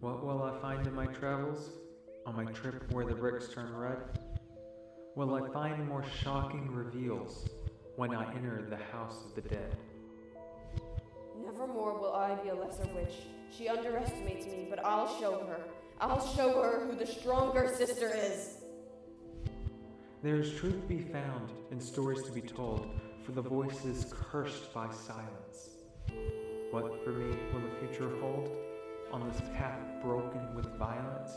What will I find in my travels? On my trip where the bricks turn red? Will I find more shocking reveals when I enter the house of the dead? Nevermore will I be a lesser witch. She underestimates me, but I'll show her. I'll show her who the stronger sister is. There is truth to be found and stories to be told for the voices cursed by silence. What for me will the future hold on this path broken with violence?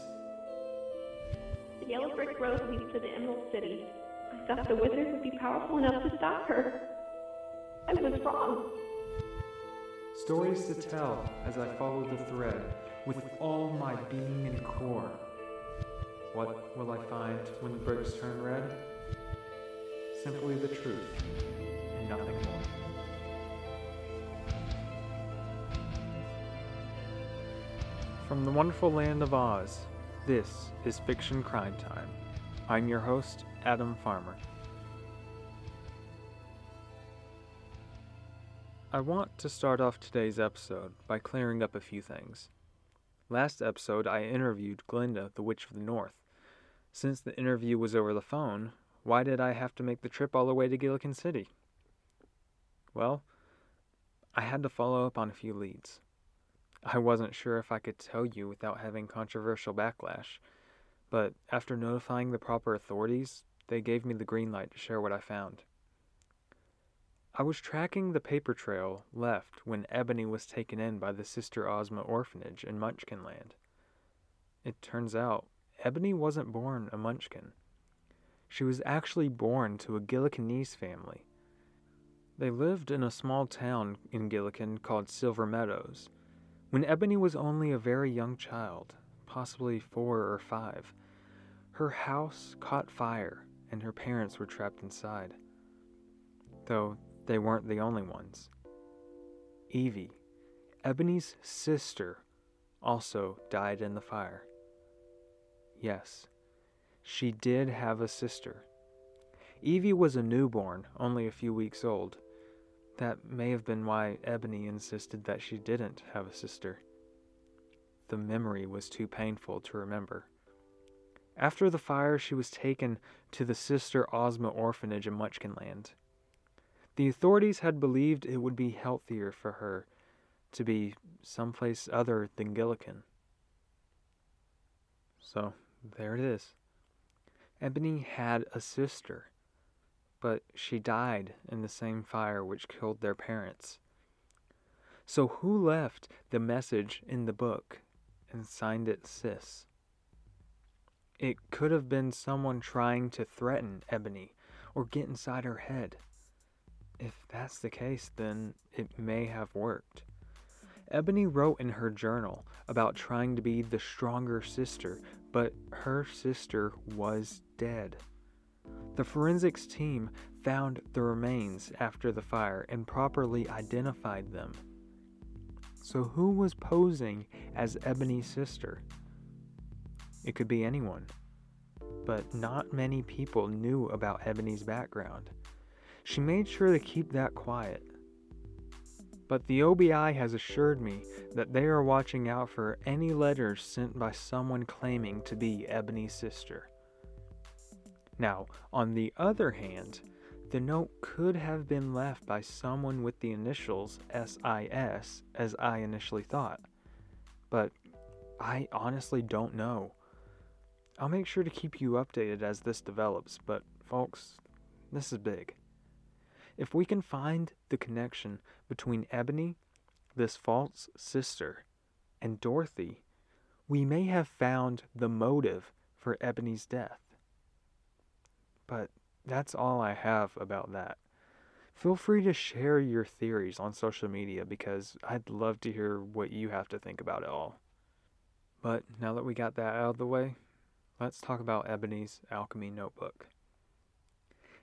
The yellow brick road leads to the Emerald City. I thought the wizard would be powerful enough to stop her. I was wrong. Stories to tell as I follow the thread with all my being and core. What will I find when the bricks turn red? Simply the truth and nothing more. From the wonderful land of Oz, this is Fiction Crime Time. I'm your host, Adam Farmer. I want to start off today's episode by clearing up a few things. Last episode, I interviewed Glinda, the Witch of the North. Since the interview was over the phone, why did I have to make the trip all the way to Gillikin City? Well, I had to follow up on a few leads. I wasn't sure if I could tell you without having controversial backlash, but after notifying the proper authorities, they gave me the green light to share what I found. I was tracking the paper trail left when Ebony was taken in by the Sister Ozma orphanage in Munchkinland. It turns out Ebony wasn't born a Munchkin. She was actually born to a Gillikinese family. They lived in a small town in Gillikin called Silver Meadows. When Ebony was only a very young child, possibly four or five, her house caught fire and her parents were trapped inside. Though they weren't the only ones. Evie, Ebony's sister, also died in the fire. Yes, she did have a sister. Evie was a newborn, only a few weeks old. That may have been why Ebony insisted that she didn't have a sister. The memory was too painful to remember. After the fire, she was taken to the Sister Ozma orphanage in Munchkinland. The authorities had believed it would be healthier for her to be someplace other than Gillikin. So, there it is. Ebony had a sister, but she died in the same fire which killed their parents. So, who left the message in the book and signed it Sis? It could have been someone trying to threaten Ebony or get inside her head. If that's the case, then it may have worked. Ebony wrote in her journal about trying to be the stronger sister, but her sister was dead. The forensics team found the remains after the fire and properly identified them. So, who was posing as Ebony's sister? It could be anyone. But not many people knew about Ebony's background. She made sure to keep that quiet. But the OBI has assured me that they are watching out for any letters sent by someone claiming to be Ebony's sister. Now, on the other hand, the note could have been left by someone with the initials SIS, as I initially thought. But I honestly don't know. I'll make sure to keep you updated as this develops, but folks, this is big. If we can find the connection between Ebony, this false sister, and Dorothy, we may have found the motive for Ebony's death. But that's all I have about that. Feel free to share your theories on social media because I'd love to hear what you have to think about it all. But now that we got that out of the way, let's talk about Ebony's alchemy notebook.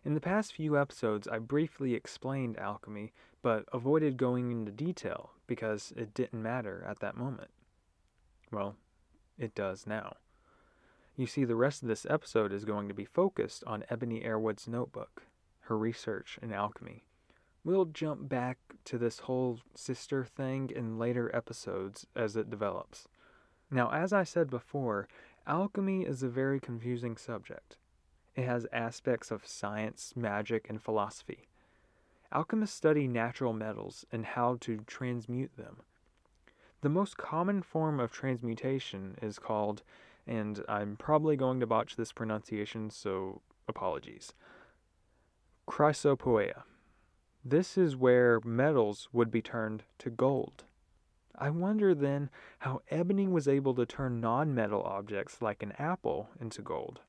In the past few episodes, I briefly explained alchemy, but avoided going into detail because it didn't matter at that moment. Well, it does now. You see, the rest of this episode is going to be focused on Ebony Airwood's notebook, her research in alchemy. We'll jump back to this whole sister thing in later episodes as it develops. Now, as I said before, alchemy is a very confusing subject. It has aspects of science, magic, and philosophy. Alchemists study natural metals and how to transmute them. The most common form of transmutation is called, and I'm probably going to botch this pronunciation, so apologies, chrysopoeia. This is where metals would be turned to gold. I wonder then how ebony was able to turn non metal objects like an apple into gold.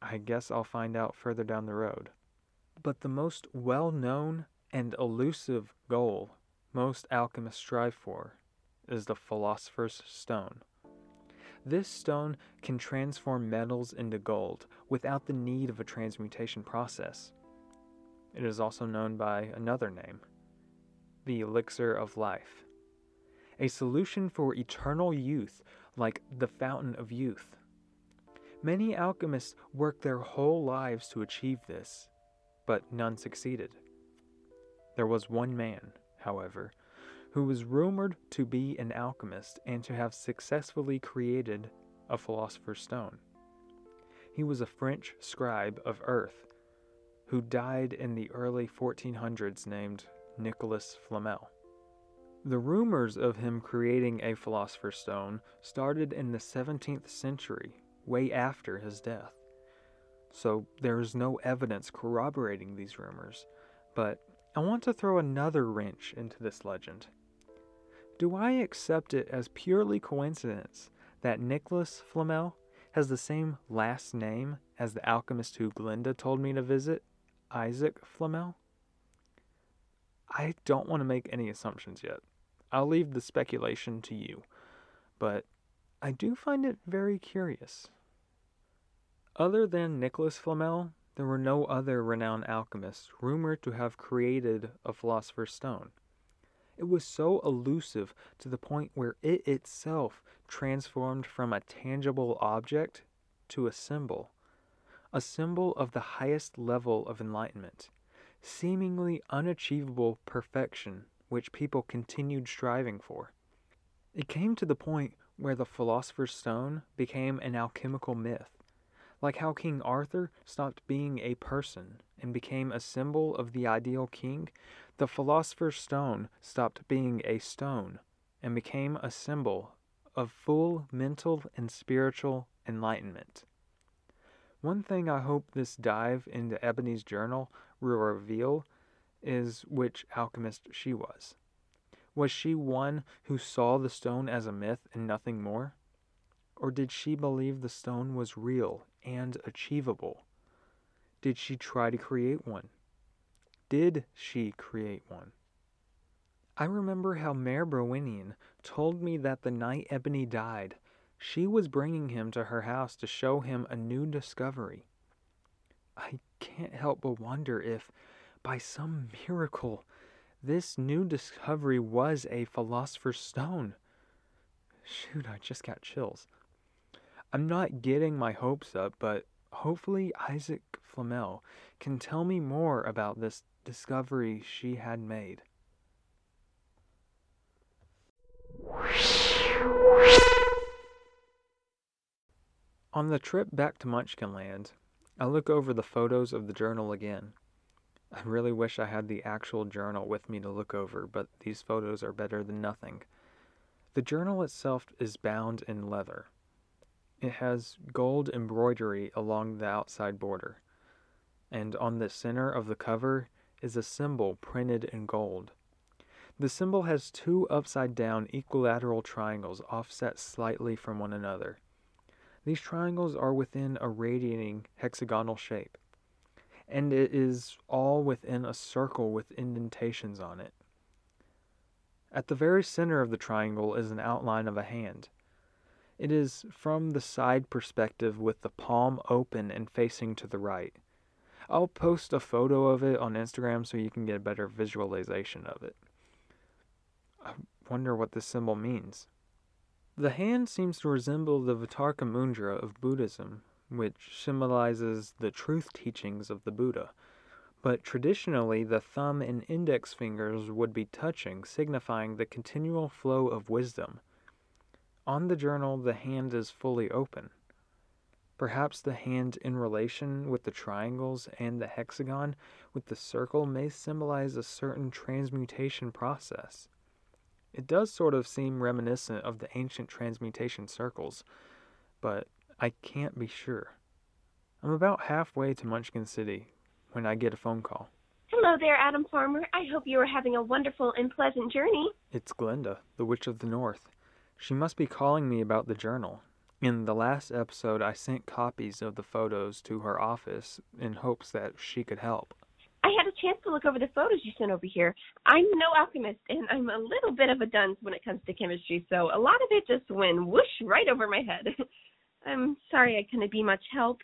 I guess I'll find out further down the road. But the most well known and elusive goal most alchemists strive for is the Philosopher's Stone. This stone can transform metals into gold without the need of a transmutation process. It is also known by another name the elixir of life a solution for eternal youth, like the fountain of youth. Many alchemists worked their whole lives to achieve this, but none succeeded. There was one man, however, who was rumored to be an alchemist and to have successfully created a philosopher's stone. He was a French scribe of earth who died in the early 1400s named Nicholas Flamel. The rumors of him creating a philosopher's stone started in the 17th century, way after his death. So there is no evidence corroborating these rumors, but I want to throw another wrench into this legend. Do I accept it as purely coincidence that Nicholas Flamel has the same last name as the alchemist who Glinda told me to visit, Isaac Flamel? I don't want to make any assumptions yet. I'll leave the speculation to you, but I do find it very curious. Other than Nicholas Flamel, there were no other renowned alchemists rumored to have created a philosopher's stone. It was so elusive to the point where it itself transformed from a tangible object to a symbol, a symbol of the highest level of enlightenment, seemingly unachievable perfection which people continued striving for. It came to the point where the Philosopher's Stone became an alchemical myth, like how King Arthur stopped being a person and became a symbol of the ideal king, the Philosopher's Stone stopped being a stone and became a symbol of full mental and spiritual enlightenment. One thing I hope this dive into Ebony's journal will reveal is which alchemist she was. Was she one who saw the stone as a myth and nothing more? Or did she believe the stone was real and achievable? Did she try to create one? Did she create one? I remember how Mare Browinian told me that the night Ebony died, she was bringing him to her house to show him a new discovery. I can't help but wonder if by some miracle, this new discovery was a philosopher's stone. Shoot, I just got chills. I'm not getting my hopes up, but hopefully Isaac Flamel can tell me more about this discovery she had made. On the trip back to Munchkinland, I look over the photos of the journal again. I really wish I had the actual journal with me to look over, but these photos are better than nothing. The journal itself is bound in leather. It has gold embroidery along the outside border, and on the center of the cover is a symbol printed in gold. The symbol has two upside down equilateral triangles offset slightly from one another. These triangles are within a radiating hexagonal shape and it is all within a circle with indentations on it. At the very center of the triangle is an outline of a hand. It is from the side perspective with the palm open and facing to the right. I'll post a photo of it on Instagram so you can get a better visualization of it. I wonder what this symbol means. The hand seems to resemble the Vitarka of Buddhism, which symbolizes the truth teachings of the Buddha. But traditionally, the thumb and index fingers would be touching, signifying the continual flow of wisdom. On the journal, the hand is fully open. Perhaps the hand in relation with the triangles and the hexagon with the circle may symbolize a certain transmutation process. It does sort of seem reminiscent of the ancient transmutation circles, but I can't be sure. I'm about halfway to Munchkin City when I get a phone call. Hello there, Adam Farmer. I hope you are having a wonderful and pleasant journey. It's Glinda, the Witch of the North. She must be calling me about the journal. In the last episode, I sent copies of the photos to her office in hopes that she could help. I had a chance to look over the photos you sent over here. I'm no alchemist, and I'm a little bit of a dunce when it comes to chemistry, so a lot of it just went whoosh right over my head. I'm sorry I couldn't be much help.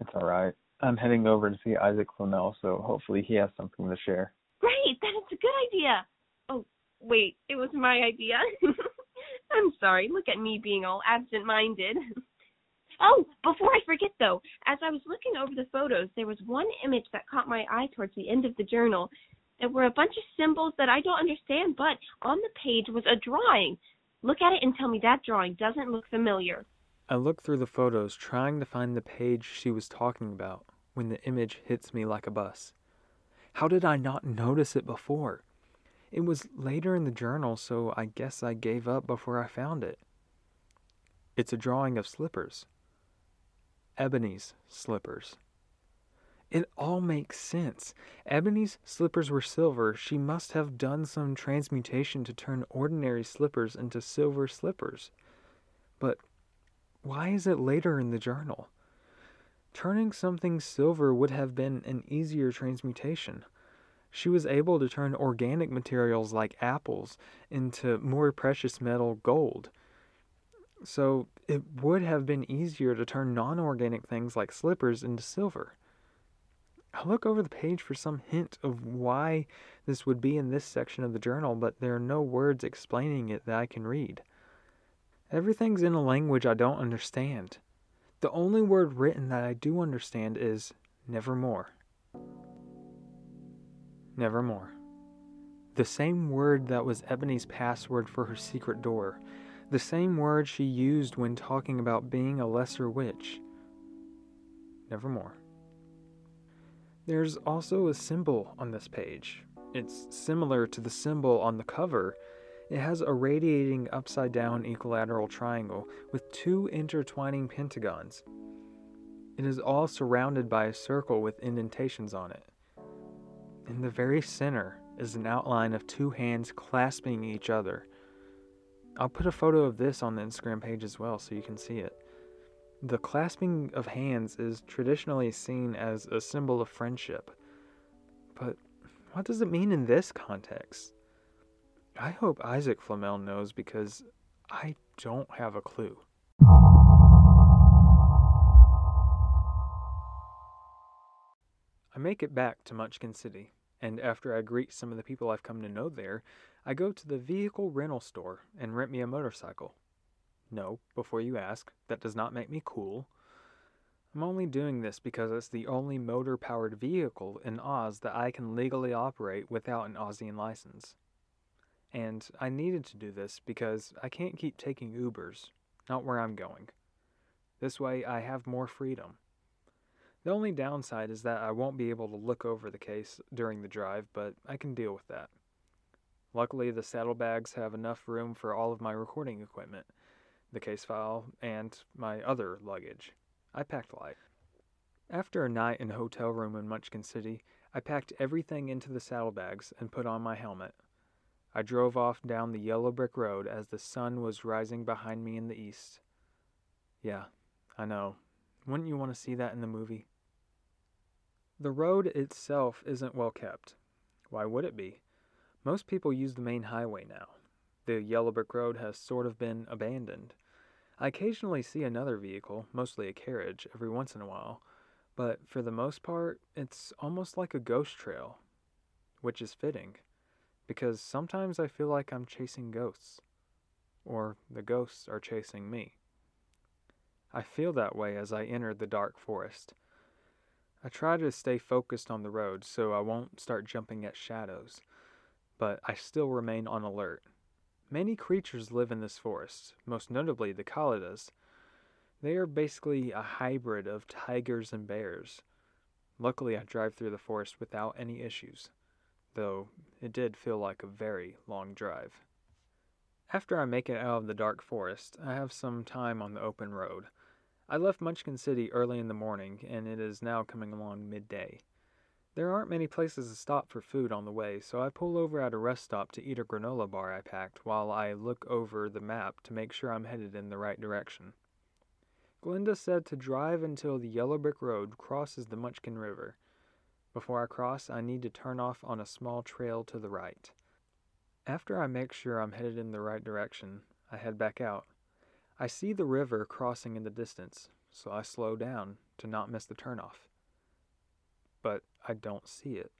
It's all right. I'm heading over to see Isaac Flamel, so hopefully he has something to share. Great, that is a good idea. Oh, wait, it was my idea. I'm sorry, look at me being all absent minded. Oh, before I forget though, as I was looking over the photos, there was one image that caught my eye towards the end of the journal. There were a bunch of symbols that I don't understand, but on the page was a drawing. Look at it and tell me that drawing doesn't look familiar. I look through the photos trying to find the page she was talking about when the image hits me like a bus. How did I not notice it before? It was later in the journal, so I guess I gave up before I found it. It's a drawing of slippers. Ebony's slippers. It all makes sense. Ebony's slippers were silver. She must have done some transmutation to turn ordinary slippers into silver slippers. But why is it later in the journal? Turning something silver would have been an easier transmutation. She was able to turn organic materials like apples into more precious metal gold. So it would have been easier to turn non organic things like slippers into silver. I look over the page for some hint of why this would be in this section of the journal, but there are no words explaining it that I can read. Everything's in a language I don't understand. The only word written that I do understand is nevermore. Nevermore. The same word that was Ebony's password for her secret door. The same word she used when talking about being a lesser witch. Nevermore. There's also a symbol on this page. It's similar to the symbol on the cover. It has a radiating upside down equilateral triangle with two intertwining pentagons. It is all surrounded by a circle with indentations on it. In the very center is an outline of two hands clasping each other. I'll put a photo of this on the Instagram page as well so you can see it. The clasping of hands is traditionally seen as a symbol of friendship. But what does it mean in this context? I hope Isaac Flamel knows because I don't have a clue. I make it back to Munchkin City, and after I greet some of the people I've come to know there, I go to the vehicle rental store and rent me a motorcycle. No, before you ask, that does not make me cool. I'm only doing this because it's the only motor powered vehicle in Oz that I can legally operate without an Ozian license. And I needed to do this because I can't keep taking Ubers, not where I'm going. This way, I have more freedom. The only downside is that I won't be able to look over the case during the drive, but I can deal with that. Luckily, the saddlebags have enough room for all of my recording equipment, the case file, and my other luggage. I packed light. After a night in a hotel room in Munchkin City, I packed everything into the saddlebags and put on my helmet. I drove off down the yellow brick road as the sun was rising behind me in the east. Yeah, I know. Wouldn't you want to see that in the movie? The road itself isn't well kept. Why would it be? Most people use the main highway now. The yellow brick road has sort of been abandoned. I occasionally see another vehicle, mostly a carriage, every once in a while, but for the most part, it's almost like a ghost trail, which is fitting, because sometimes I feel like I'm chasing ghosts, or the ghosts are chasing me. I feel that way as I enter the dark forest. I try to stay focused on the road so I won't start jumping at shadows, but I still remain on alert. Many creatures live in this forest, most notably the Kalidahs. They are basically a hybrid of tigers and bears. Luckily, I drive through the forest without any issues, though it did feel like a very long drive. After I make it out of the dark forest, I have some time on the open road. I left Munchkin City early in the morning, and it is now coming along midday. There aren't many places to stop for food on the way, so I pull over at a rest stop to eat a granola bar I packed while I look over the map to make sure I'm headed in the right direction. Glinda said to drive until the yellow brick road crosses the Munchkin River. Before I cross, I need to turn off on a small trail to the right. After I make sure I'm headed in the right direction, I head back out. I see the river crossing in the distance, so I slow down to not miss the turnoff. But I don't see it.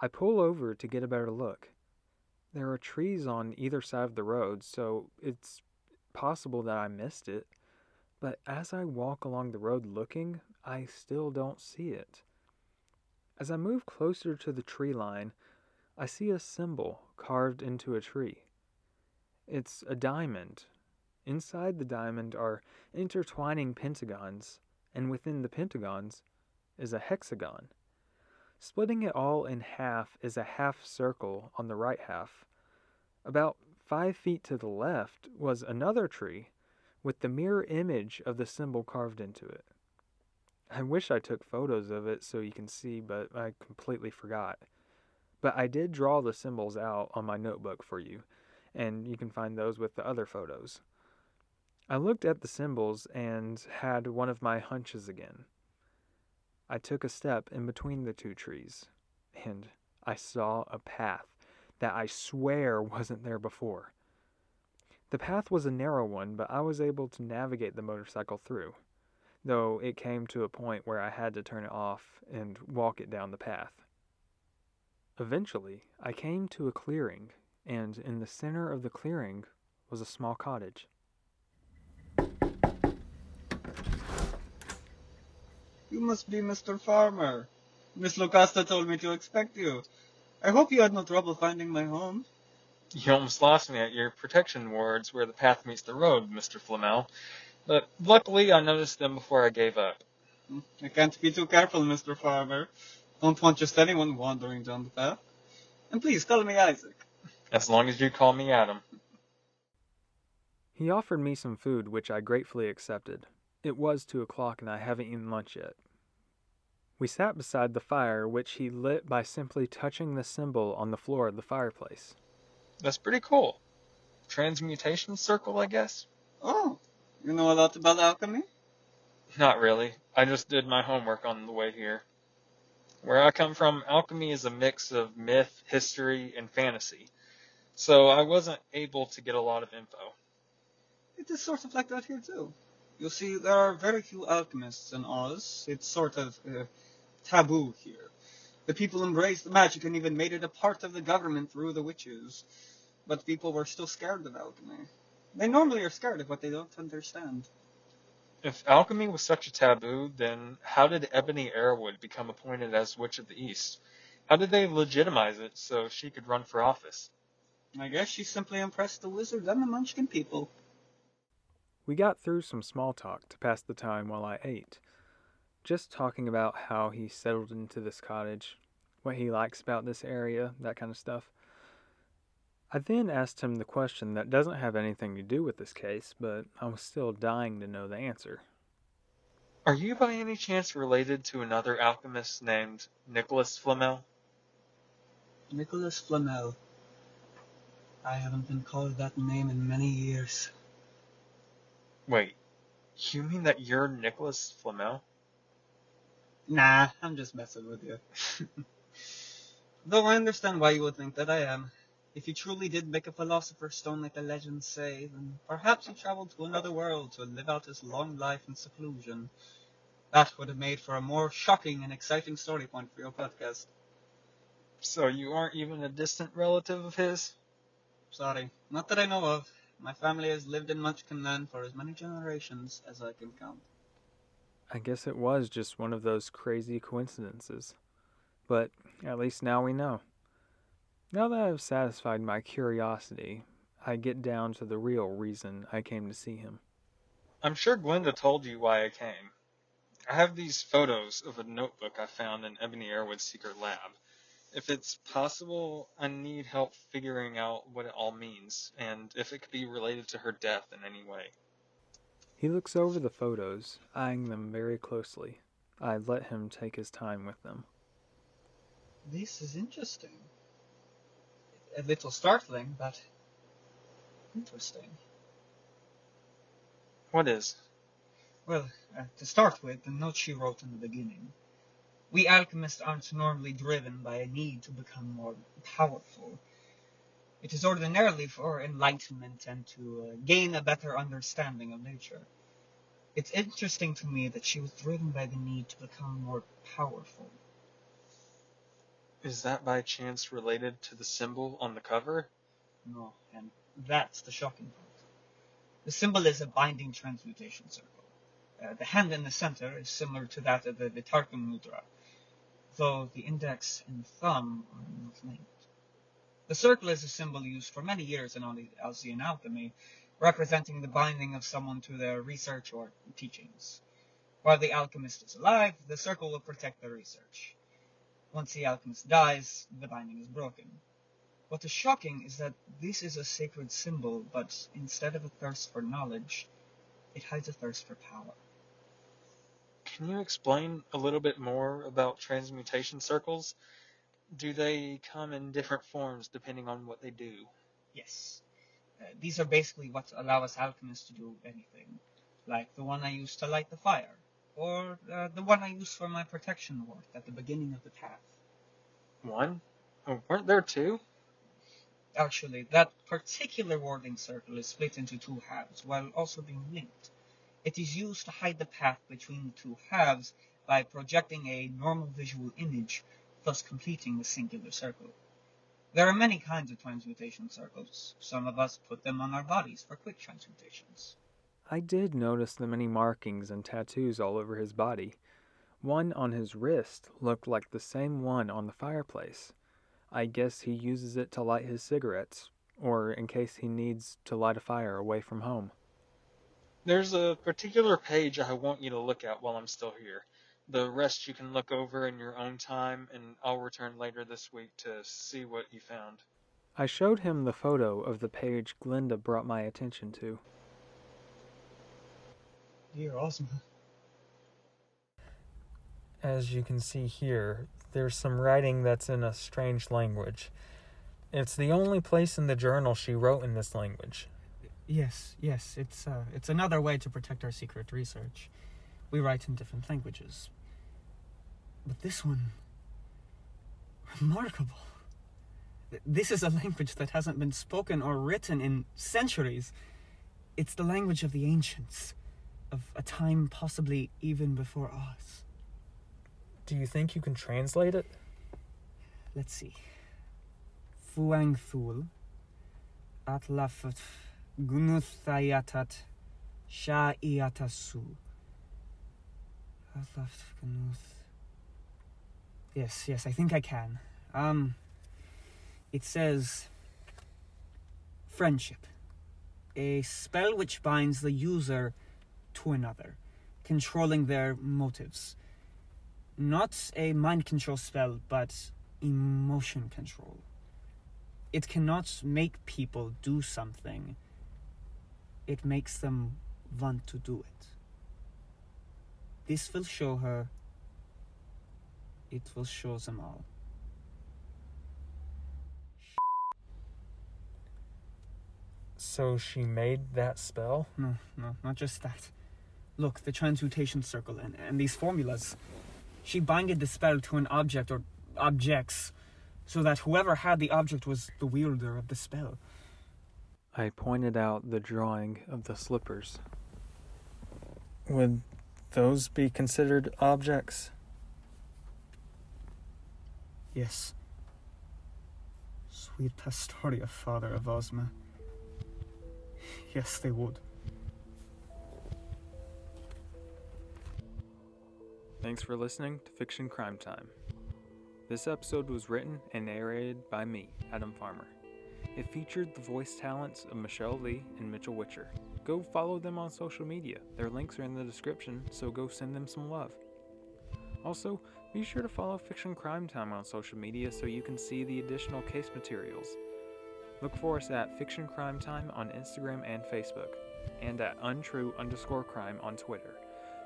I pull over to get a better look. There are trees on either side of the road, so it's possible that I missed it. But as I walk along the road looking, I still don't see it. As I move closer to the tree line, I see a symbol carved into a tree. It's a diamond. Inside the diamond are intertwining pentagons, and within the pentagons is a hexagon. Splitting it all in half is a half circle on the right half. About five feet to the left was another tree with the mirror image of the symbol carved into it. I wish I took photos of it so you can see, but I completely forgot. But I did draw the symbols out on my notebook for you, and you can find those with the other photos. I looked at the symbols and had one of my hunches again. I took a step in between the two trees, and I saw a path that I swear wasn't there before. The path was a narrow one, but I was able to navigate the motorcycle through, though it came to a point where I had to turn it off and walk it down the path. Eventually, I came to a clearing, and in the center of the clearing was a small cottage. You must be Mr. Farmer. Miss Lucasta told me to expect you. I hope you had no trouble finding my home. You almost lost me at your protection wards where the path meets the road, Mr. Flamel. But luckily I noticed them before I gave up. Hmm, I can't be too careful, Mr. Farmer. Don't want just anyone wandering down the path. And please call me Isaac. As long as you call me Adam. He offered me some food, which I gratefully accepted. It was two o'clock and I haven't eaten lunch yet. We sat beside the fire, which he lit by simply touching the symbol on the floor of the fireplace. That's pretty cool. Transmutation circle, I guess? Oh, you know a lot about alchemy? Not really. I just did my homework on the way here. Where I come from, alchemy is a mix of myth, history, and fantasy. So I wasn't able to get a lot of info. It is sort of like that here too. You see, there are very few alchemists in Oz. It's sort of uh, taboo here. The people embraced the magic and even made it a part of the government through the witches. But people were still scared of alchemy. They normally are scared of what they don't understand. If alchemy was such a taboo, then how did Ebony Arrowwood become appointed as Witch of the East? How did they legitimize it so she could run for office? I guess she simply impressed the wizard and the Munchkin people. We got through some small talk to pass the time while I ate. Just talking about how he settled into this cottage, what he likes about this area, that kind of stuff. I then asked him the question that doesn't have anything to do with this case, but I was still dying to know the answer. Are you by any chance related to another alchemist named Nicholas Flamel? Nicholas Flamel. I haven't been called that name in many years. Wait, you mean that you're Nicholas Flamel? Nah, I'm just messing with you. Though I understand why you would think that I am. If you truly did make a philosopher's stone like the legends say, then perhaps he traveled to another world to live out his long life in seclusion. That would have made for a more shocking and exciting story point for your podcast. So you aren't even a distant relative of his? Sorry, not that I know of. My family has lived in Munchkin Land for as many generations as I can count. I guess it was just one of those crazy coincidences. But at least now we know. Now that I've satisfied my curiosity, I get down to the real reason I came to see him. I'm sure Glinda told you why I came. I have these photos of a notebook I found in Ebony Airwood's secret lab. If it's possible, I need help figuring out what it all means, and if it could be related to her death in any way. He looks over the photos, eyeing them very closely. I let him take his time with them. This is interesting. A little startling, but interesting. What is? Well, uh, to start with, the note she wrote in the beginning. We alchemists aren't normally driven by a need to become more powerful. It is ordinarily for enlightenment and to uh, gain a better understanding of nature. It's interesting to me that she was driven by the need to become more powerful. Is that by chance related to the symbol on the cover? No, and that's the shocking part. The symbol is a binding transmutation circle. Uh, the hand in the center is similar to that of the Vitarka Mudra, though the index and thumb are not linked. The circle is a symbol used for many years in Alcyon alchemy, representing the binding of someone to their research or teachings. While the alchemist is alive, the circle will protect the research. Once the alchemist dies, the binding is broken. What is shocking is that this is a sacred symbol, but instead of a thirst for knowledge, it hides a thirst for power. Can you explain a little bit more about transmutation circles? Do they come in different forms depending on what they do? Yes. Uh, these are basically what allow us alchemists to do anything, like the one I used to light the fire, or uh, the one I used for my protection ward at the beginning of the path. One? Oh, weren't there two? Actually, that particular warding circle is split into two halves, while also being linked. It is used to hide the path between the two halves by projecting a normal visual image, thus completing the singular circle. There are many kinds of transmutation circles. Some of us put them on our bodies for quick transmutations. I did notice the many markings and tattoos all over his body. One on his wrist looked like the same one on the fireplace. I guess he uses it to light his cigarettes, or in case he needs to light a fire away from home. There's a particular page I want you to look at while I'm still here. The rest you can look over in your own time, and I'll return later this week to see what you found. I showed him the photo of the page Glinda brought my attention to. Dear Ozma. As you can see here, there's some writing that's in a strange language. It's the only place in the journal she wrote in this language. Yes, yes, it's uh, it's another way to protect our secret research. We write in different languages. But this one remarkable. This is a language that hasn't been spoken or written in centuries. It's the language of the ancients, of a time possibly even before us. Do you think you can translate it? Let's see. Fuang Thul, Atlafat Gunuthayatat Sha Iatasu. Atlafat Gunuth. Yes, yes, I think I can. Um, it says friendship, a spell which binds the user to another, controlling their motives. Not a mind control spell, but emotion control. It cannot make people do something, it makes them want to do it. This will show her, it will show them all. So she made that spell? No, no, not just that. Look, the transmutation circle and, and these formulas. She binded the spell to an object or objects so that whoever had the object was the wielder of the spell. I pointed out the drawing of the slippers. Would those be considered objects? Yes. Sweet Pastoria, father of Ozma. Yes, they would. Thanks for listening to Fiction Crime Time. This episode was written and narrated by me, Adam Farmer. It featured the voice talents of Michelle Lee and Mitchell Witcher. Go follow them on social media. Their links are in the description, so go send them some love. Also, be sure to follow Fiction Crime Time on social media so you can see the additional case materials. Look for us at Fiction Crime Time on Instagram and Facebook, and at untrue underscore crime on Twitter.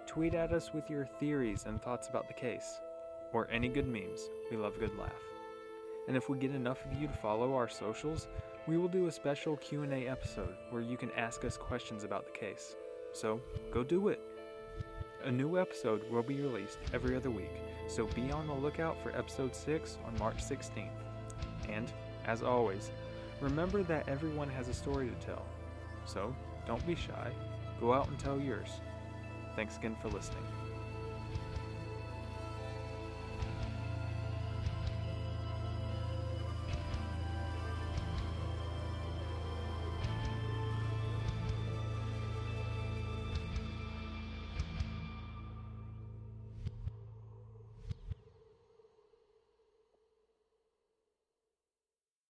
Tweet at us with your theories and thoughts about the case, or any good memes. We love a good laugh. And if we get enough of you to follow our socials, we will do a special Q&A episode where you can ask us questions about the case. So, go do it. A new episode will be released every other week, so be on the lookout for episode 6 on March 16th. And, as always, remember that everyone has a story to tell. So, don't be shy. Go out and tell yours. Thanks again for listening.